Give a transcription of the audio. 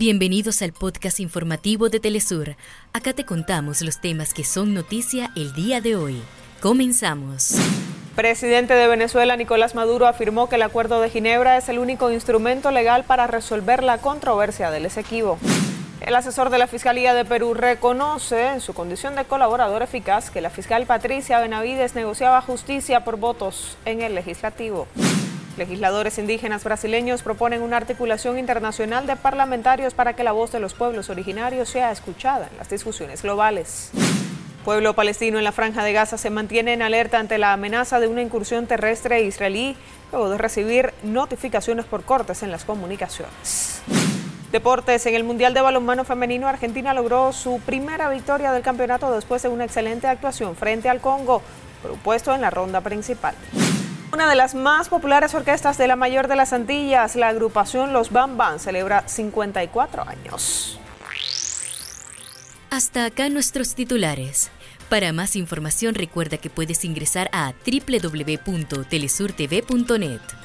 Bienvenidos al podcast informativo de Telesur. Acá te contamos los temas que son noticia el día de hoy. Comenzamos. Presidente de Venezuela Nicolás Maduro afirmó que el Acuerdo de Ginebra es el único instrumento legal para resolver la controversia del Esequibo. El asesor de la Fiscalía de Perú reconoce en su condición de colaborador eficaz que la fiscal Patricia Benavides negociaba justicia por votos en el legislativo. Legisladores indígenas brasileños proponen una articulación internacional de parlamentarios para que la voz de los pueblos originarios sea escuchada en las discusiones globales. Pueblo palestino en la franja de Gaza se mantiene en alerta ante la amenaza de una incursión terrestre israelí luego de recibir notificaciones por cortes en las comunicaciones. Deportes, en el Mundial de Balonmano Femenino, Argentina logró su primera victoria del campeonato después de una excelente actuación frente al Congo, propuesto en la ronda principal. Una de las más populares orquestas de la mayor de las Antillas, la agrupación Los Bam Bam, celebra 54 años. Hasta acá nuestros titulares. Para más información recuerda que puedes ingresar a www.telesurtv.net.